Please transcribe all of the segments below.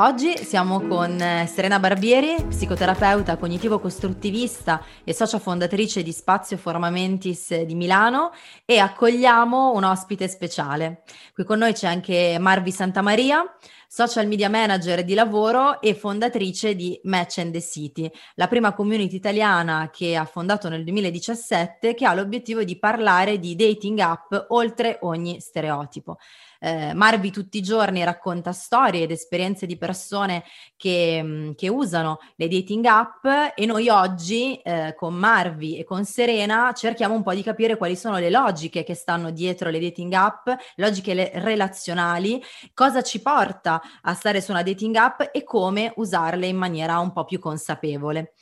Oggi siamo con eh, Serena Barbieri, psicoterapeuta cognitivo-costruttivista e socia fondatrice di Spazio Formamentis di Milano e accogliamo un ospite speciale. Qui con noi c'è anche Marvi Santamaria, social media manager di lavoro e fondatrice di Match and the City, la prima community italiana che ha fondato nel 2017 che ha l'obiettivo di parlare di dating app oltre ogni stereotipo. Eh, Marvi tutti i giorni racconta storie ed esperienze di persone che, mm, che usano le dating app e noi oggi eh, con Marvi e con Serena cerchiamo un po' di capire quali sono le logiche che stanno dietro le dating app, logiche le relazionali, cosa ci porta a stare su una dating app e come usarle in maniera un po' più consapevole.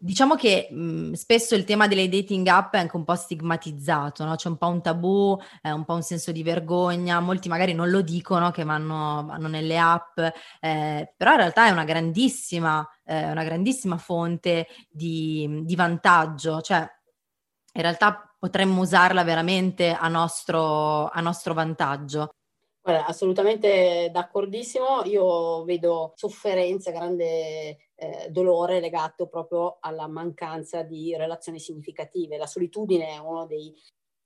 Diciamo che mh, spesso il tema delle dating app è anche un po' stigmatizzato, no? C'è un po' un tabù, eh, un po' un senso di vergogna, molti magari non lo dicono che vanno, vanno nelle app, eh, però in realtà è una grandissima, eh, una grandissima fonte di, di vantaggio, cioè in realtà potremmo usarla veramente a nostro, a nostro vantaggio. Assolutamente d'accordissimo, io vedo sofferenza, grande eh, dolore legato proprio alla mancanza di relazioni significative. La solitudine è, dei,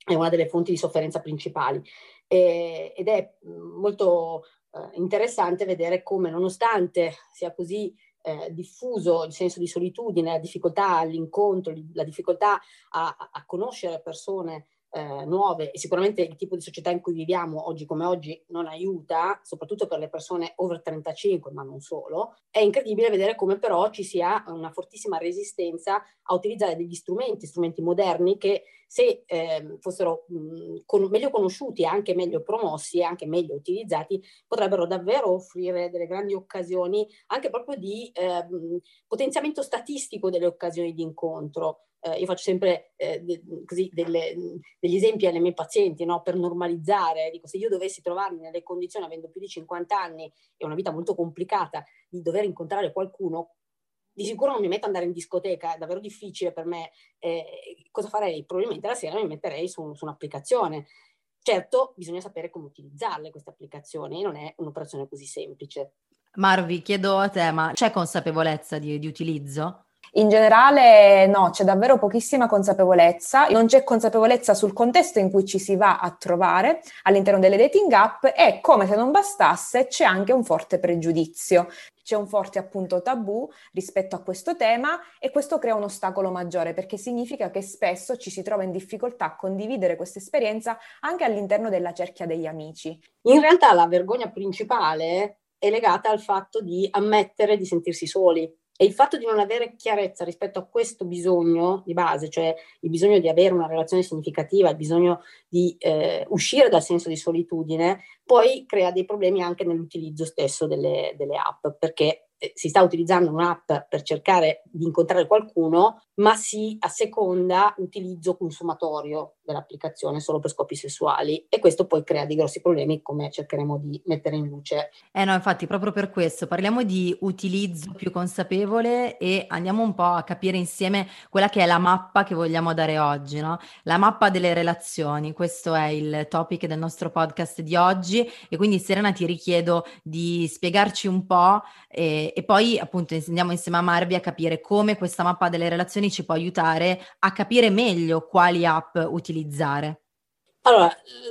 è una delle fonti di sofferenza principali e, ed è molto eh, interessante vedere come nonostante sia così eh, diffuso il senso di solitudine, la difficoltà all'incontro, la difficoltà a, a conoscere persone eh, nuove e sicuramente il tipo di società in cui viviamo oggi come oggi non aiuta, soprattutto per le persone over 35, ma non solo, è incredibile vedere come però ci sia una fortissima resistenza a utilizzare degli strumenti, strumenti moderni che se eh, fossero mh, con, meglio conosciuti anche meglio promossi e anche meglio utilizzati, potrebbero davvero offrire delle grandi occasioni anche proprio di eh, potenziamento statistico delle occasioni di incontro eh, io faccio sempre eh, de, così delle, degli esempi alle mie pazienti no? per normalizzare, dico se io dovessi trovarmi nelle condizioni avendo più di 50 anni e una vita molto complicata di dover incontrare qualcuno, di sicuro non mi metto ad andare in discoteca, è davvero difficile per me. Eh, cosa farei? Probabilmente la sera mi metterei su, su un'applicazione. Certo, bisogna sapere come utilizzarle queste applicazioni, non è un'operazione così semplice. Marvi, chiedo a te, ma c'è consapevolezza di, di utilizzo? In generale no, c'è davvero pochissima consapevolezza, non c'è consapevolezza sul contesto in cui ci si va a trovare all'interno delle dating app e come se non bastasse c'è anche un forte pregiudizio. C'è un forte appunto tabù rispetto a questo tema e questo crea un ostacolo maggiore perché significa che spesso ci si trova in difficoltà a condividere questa esperienza anche all'interno della cerchia degli amici. In realtà la vergogna principale è legata al fatto di ammettere di sentirsi soli e il fatto di non avere chiarezza rispetto a questo bisogno di base, cioè il bisogno di avere una relazione significativa, il bisogno di eh, uscire dal senso di solitudine, poi crea dei problemi anche nell'utilizzo stesso delle, delle app, perché si sta utilizzando un'app per cercare di incontrare qualcuno, ma si asseconda utilizzo consumatorio dell'applicazione solo per scopi sessuali e questo poi crea dei grossi problemi come cercheremo di mettere in luce. Eh no, infatti proprio per questo parliamo di utilizzo più consapevole e andiamo un po' a capire insieme quella che è la mappa che vogliamo dare oggi, no? La mappa delle relazioni, questo è il topic del nostro podcast di oggi e quindi Serena ti richiedo di spiegarci un po' e, e, poi appunto andiamo insieme a Marvi a capire come questa mappa delle relazioni ci può aiutare a capire meglio quali app utilizzare. Allora,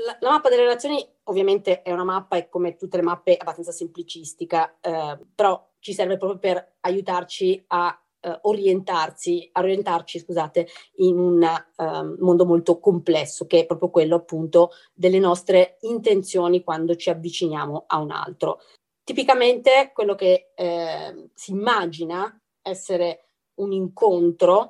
la, la mappa delle relazioni ovviamente è una mappa e come tutte le mappe abbastanza semplicistica, eh, però ci serve proprio per aiutarci a Uh, orientarsi, orientarci scusate, in un uh, mondo molto complesso, che è proprio quello appunto delle nostre intenzioni quando ci avviciniamo a un altro. Tipicamente quello che eh, si immagina essere un incontro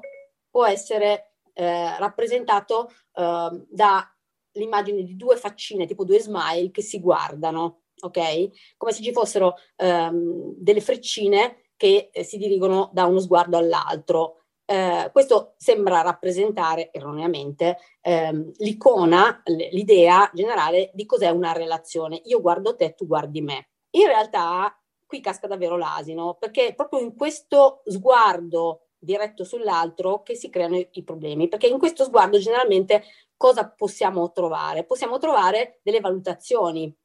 può essere eh, rappresentato eh, dall'immagine di due faccine, tipo due smile, che si guardano, ok? Come se ci fossero ehm, delle freccine che eh, si dirigono da uno sguardo all'altro. Eh, questo sembra rappresentare erroneamente ehm, l'icona, l'idea generale di cos'è una relazione. Io guardo te, tu guardi me. In realtà qui casca davvero l'asino, perché è proprio in questo sguardo diretto sull'altro che si creano i, i problemi, perché in questo sguardo generalmente cosa possiamo trovare? Possiamo trovare delle valutazioni.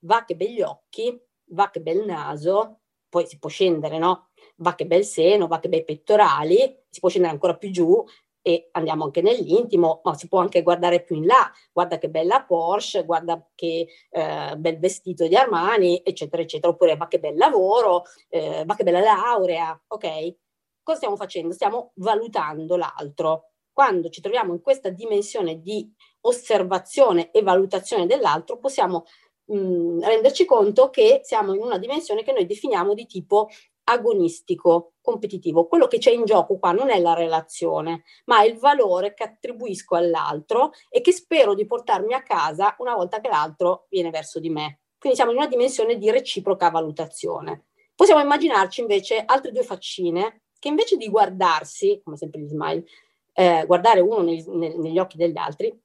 Va che begli occhi, va che bel naso, poi si può scendere, no? Va che bel seno, va che bei pettorali, si può scendere ancora più giù e andiamo anche nell'intimo, ma si può anche guardare più in là, guarda che bella Porsche, guarda che eh, bel vestito di Armani, eccetera, eccetera, oppure va che bel lavoro, eh, va che bella laurea, ok? Cosa stiamo facendo? Stiamo valutando l'altro. Quando ci troviamo in questa dimensione di osservazione e valutazione dell'altro, possiamo mh, mm, renderci conto che siamo in una dimensione che noi definiamo di tipo agonistico, competitivo. Quello che c'è in gioco qua non è la relazione, ma è il valore che attribuisco all'altro e che spero di portarmi a casa una volta che l'altro viene verso di me. Quindi siamo in una dimensione di reciproca valutazione. Possiamo immaginarci invece altre due faccine che invece di guardarsi, come sempre gli smile, eh, guardare uno nei, nei, negli occhi degli altri,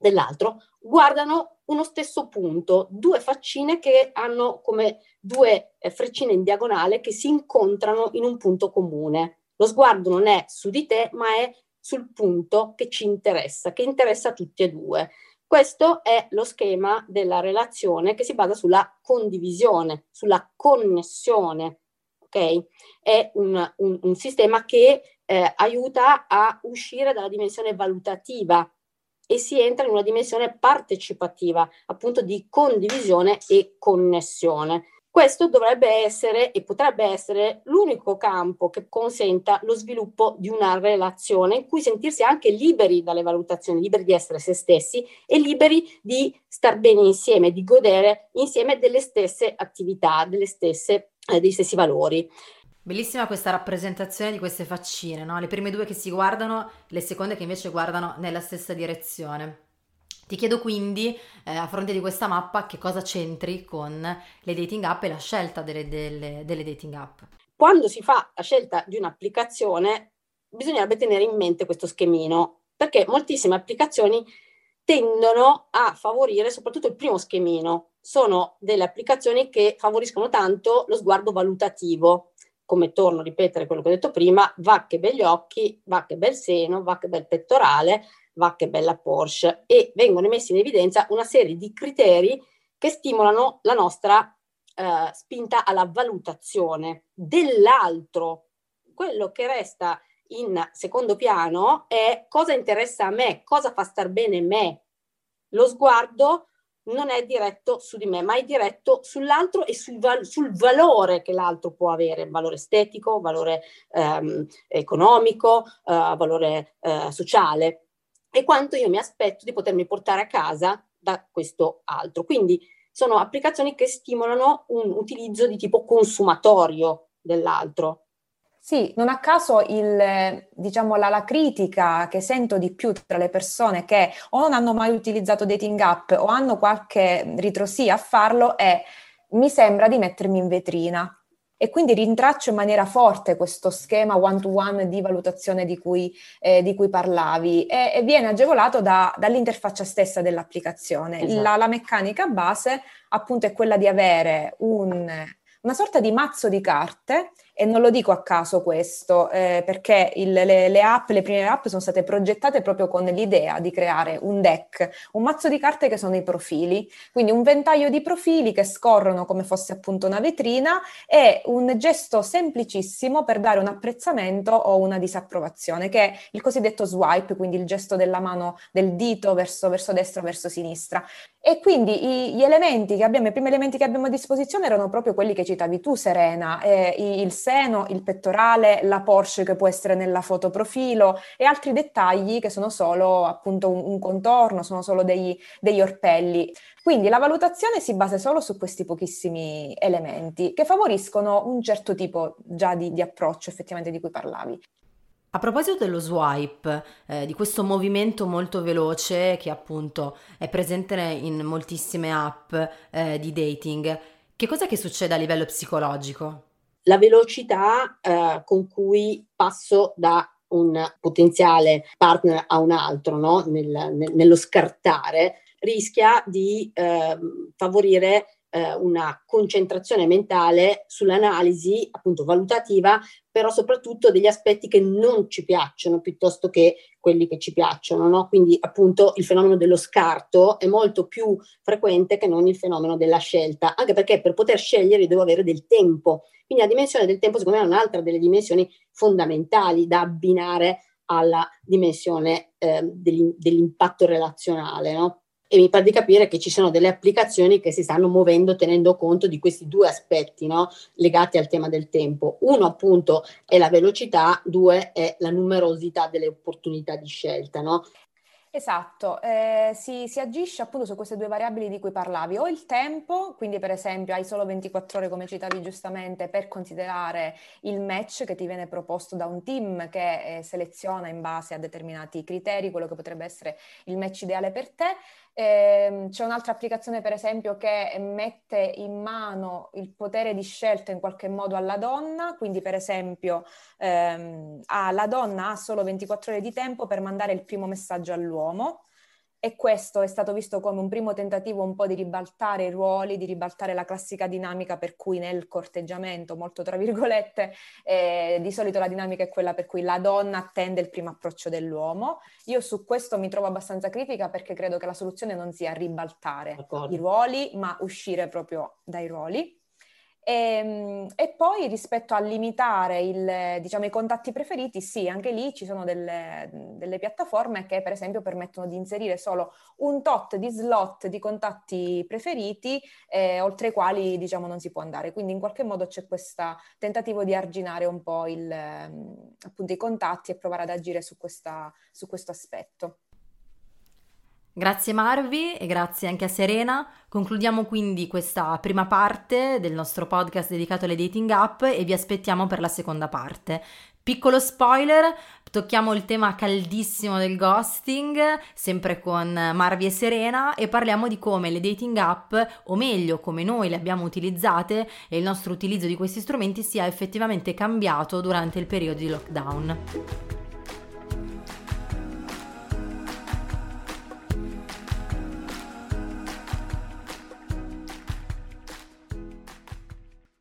dell'altro, guardano uno stesso punto, due faccine che hanno come due eh, freccine in diagonale che si incontrano in un punto comune. Lo sguardo non è su di te, ma è sul punto che ci interessa, che interessa a tutti e due. Questo è lo schema della relazione che si basa sulla condivisione, sulla connessione. Okay? È un, un, un sistema che eh, aiuta a uscire dalla dimensione valutativa e si entra in una dimensione partecipativa, appunto di condivisione e connessione. Questo dovrebbe essere e potrebbe essere l'unico campo che consenta lo sviluppo di una relazione in cui sentirsi anche liberi dalle valutazioni, liberi di essere se stessi e liberi di star bene insieme, di godere insieme delle stesse attività, delle stesse, eh, dei stessi valori. Bellissima questa rappresentazione di queste faccine, no? Le prime due che si guardano, le seconde che invece guardano nella stessa direzione. Ti chiedo quindi, eh, a fronte di questa mappa, che cosa c'entri con le dating app e la scelta delle, delle, delle dating app. Quando si fa la scelta di un'applicazione, bisognerebbe tenere in mente questo schemino, perché moltissime applicazioni tendono a favorire soprattutto il primo schemino. Sono delle applicazioni che favoriscono tanto lo sguardo valutativo, come torno a ripetere quello che ho detto prima, va che begli occhi, va che bel seno, va che bel pettorale, va che bella Porsche e vengono messi in evidenza una serie di criteri che stimolano la nostra eh, spinta alla valutazione dell'altro. Quello che resta in secondo piano è cosa interessa a me, cosa fa star bene me. Lo sguardo non è diretto su di me, ma è diretto sull'altro e sul, val- sul valore che l'altro può avere, valore estetico, valore ehm, economico, eh, valore eh, sociale e quanto io mi aspetto di potermi portare a casa da questo altro. Quindi sono applicazioni che stimolano un utilizzo di tipo consumatorio dell'altro. Sì, non a caso il, diciamo, la, la, critica che sento di più tra le persone che o non hanno mai utilizzato dating app o hanno qualche ritrosia a farlo è mi sembra di mettermi in vetrina. E quindi rintraccio in maniera forte questo schema one-to-one di valutazione di cui, eh, di cui parlavi e, e, viene agevolato da, dall'interfaccia stessa dell'applicazione. Esatto. La, la meccanica base appunto è quella di avere un, una sorta di mazzo di carte e non lo dico a caso questo, eh, perché il, le, le, app, le prime app sono state progettate proprio con l'idea di creare un deck, un mazzo di carte che sono i profili, quindi un ventaglio di profili che scorrono come fosse appunto una vetrina e un gesto semplicissimo per dare un apprezzamento o una disapprovazione, che è il cosiddetto swipe, quindi il gesto della mano, del dito verso, verso destra verso sinistra. E quindi i, gli elementi che abbiamo, i primi elementi che abbiamo a disposizione erano proprio quelli che citavi tu, Serena, eh, il seno, il pettorale, la Porsche che può essere nella foto profilo e altri dettagli che sono solo appunto un, un contorno, sono solo degli, degli orpelli. Quindi la valutazione si basa solo su questi pochissimi elementi che favoriscono un certo tipo già di, di approccio effettivamente di cui parlavi. A proposito dello swipe, eh, di questo movimento molto veloce che appunto è presente in moltissime app eh, di dating, che cosa che succede a livello psicologico? La velocità eh, con cui passo da un potenziale partner a un altro, no? Nel, nel, nello scartare, rischia di eh, favorire eh, una concentrazione mentale sull'analisi appunto valutativa, però soprattutto degli aspetti che non ci piacciono piuttosto che quelli che ci piacciono, no? Quindi appunto il fenomeno dello scarto è molto più frequente che non il fenomeno della scelta, anche perché per poter scegliere devo avere del tempo. Quindi la dimensione del tempo secondo me è un'altra delle dimensioni fondamentali da abbinare alla dimensione eh, dell'impatto relazionale, no? E mi pare di capire che ci sono delle applicazioni che si stanno muovendo tenendo conto di questi due aspetti no? legati al tema del tempo. Uno appunto è la velocità, due è la numerosità delle opportunità di scelta. No? Esatto, eh, si, si, agisce appunto su queste due variabili di cui parlavi, o il tempo, quindi per esempio hai solo 24 ore come citavi giustamente per considerare il match che ti viene proposto da un team che eh, seleziona in base a determinati criteri quello che potrebbe essere il match ideale per te, eh, c'è un'altra applicazione, per esempio, che mette in mano il potere di scelta in qualche modo alla donna, quindi per esempio ehm, ah, la donna ha solo 24 ore di tempo per mandare il primo messaggio all'uomo e questo è stato visto come un primo tentativo un po' di ribaltare i ruoli, di ribaltare la classica dinamica per cui nel corteggiamento, molto tra virgolette, eh, di solito la dinamica è quella per cui la donna attende il primo approccio dell'uomo. Io su questo mi trovo abbastanza critica perché credo che la soluzione non sia ribaltare D'accordo. i ruoli, ma uscire proprio dai ruoli. E, ehm, e, poi rispetto a limitare il, diciamo, i contatti preferiti, sì, anche lì ci sono delle, delle, piattaforme che per esempio permettono di inserire solo un tot di slot di contatti preferiti, eh, oltre i quali diciamo, non si può andare. Quindi in qualche modo c'è questo tentativo di arginare un po' il, appunto, i contatti e provare ad agire su, questa, su questo aspetto. Grazie Marvi e grazie anche a Serena. Concludiamo quindi questa prima parte del nostro podcast dedicato alle dating app e vi aspettiamo per la seconda parte. Piccolo spoiler, tocchiamo il tema caldissimo del ghosting, sempre con Marvi e Serena, e parliamo di come le dating app, o meglio come noi le abbiamo utilizzate e il nostro utilizzo di questi strumenti sia effettivamente cambiato durante il periodo di lockdown.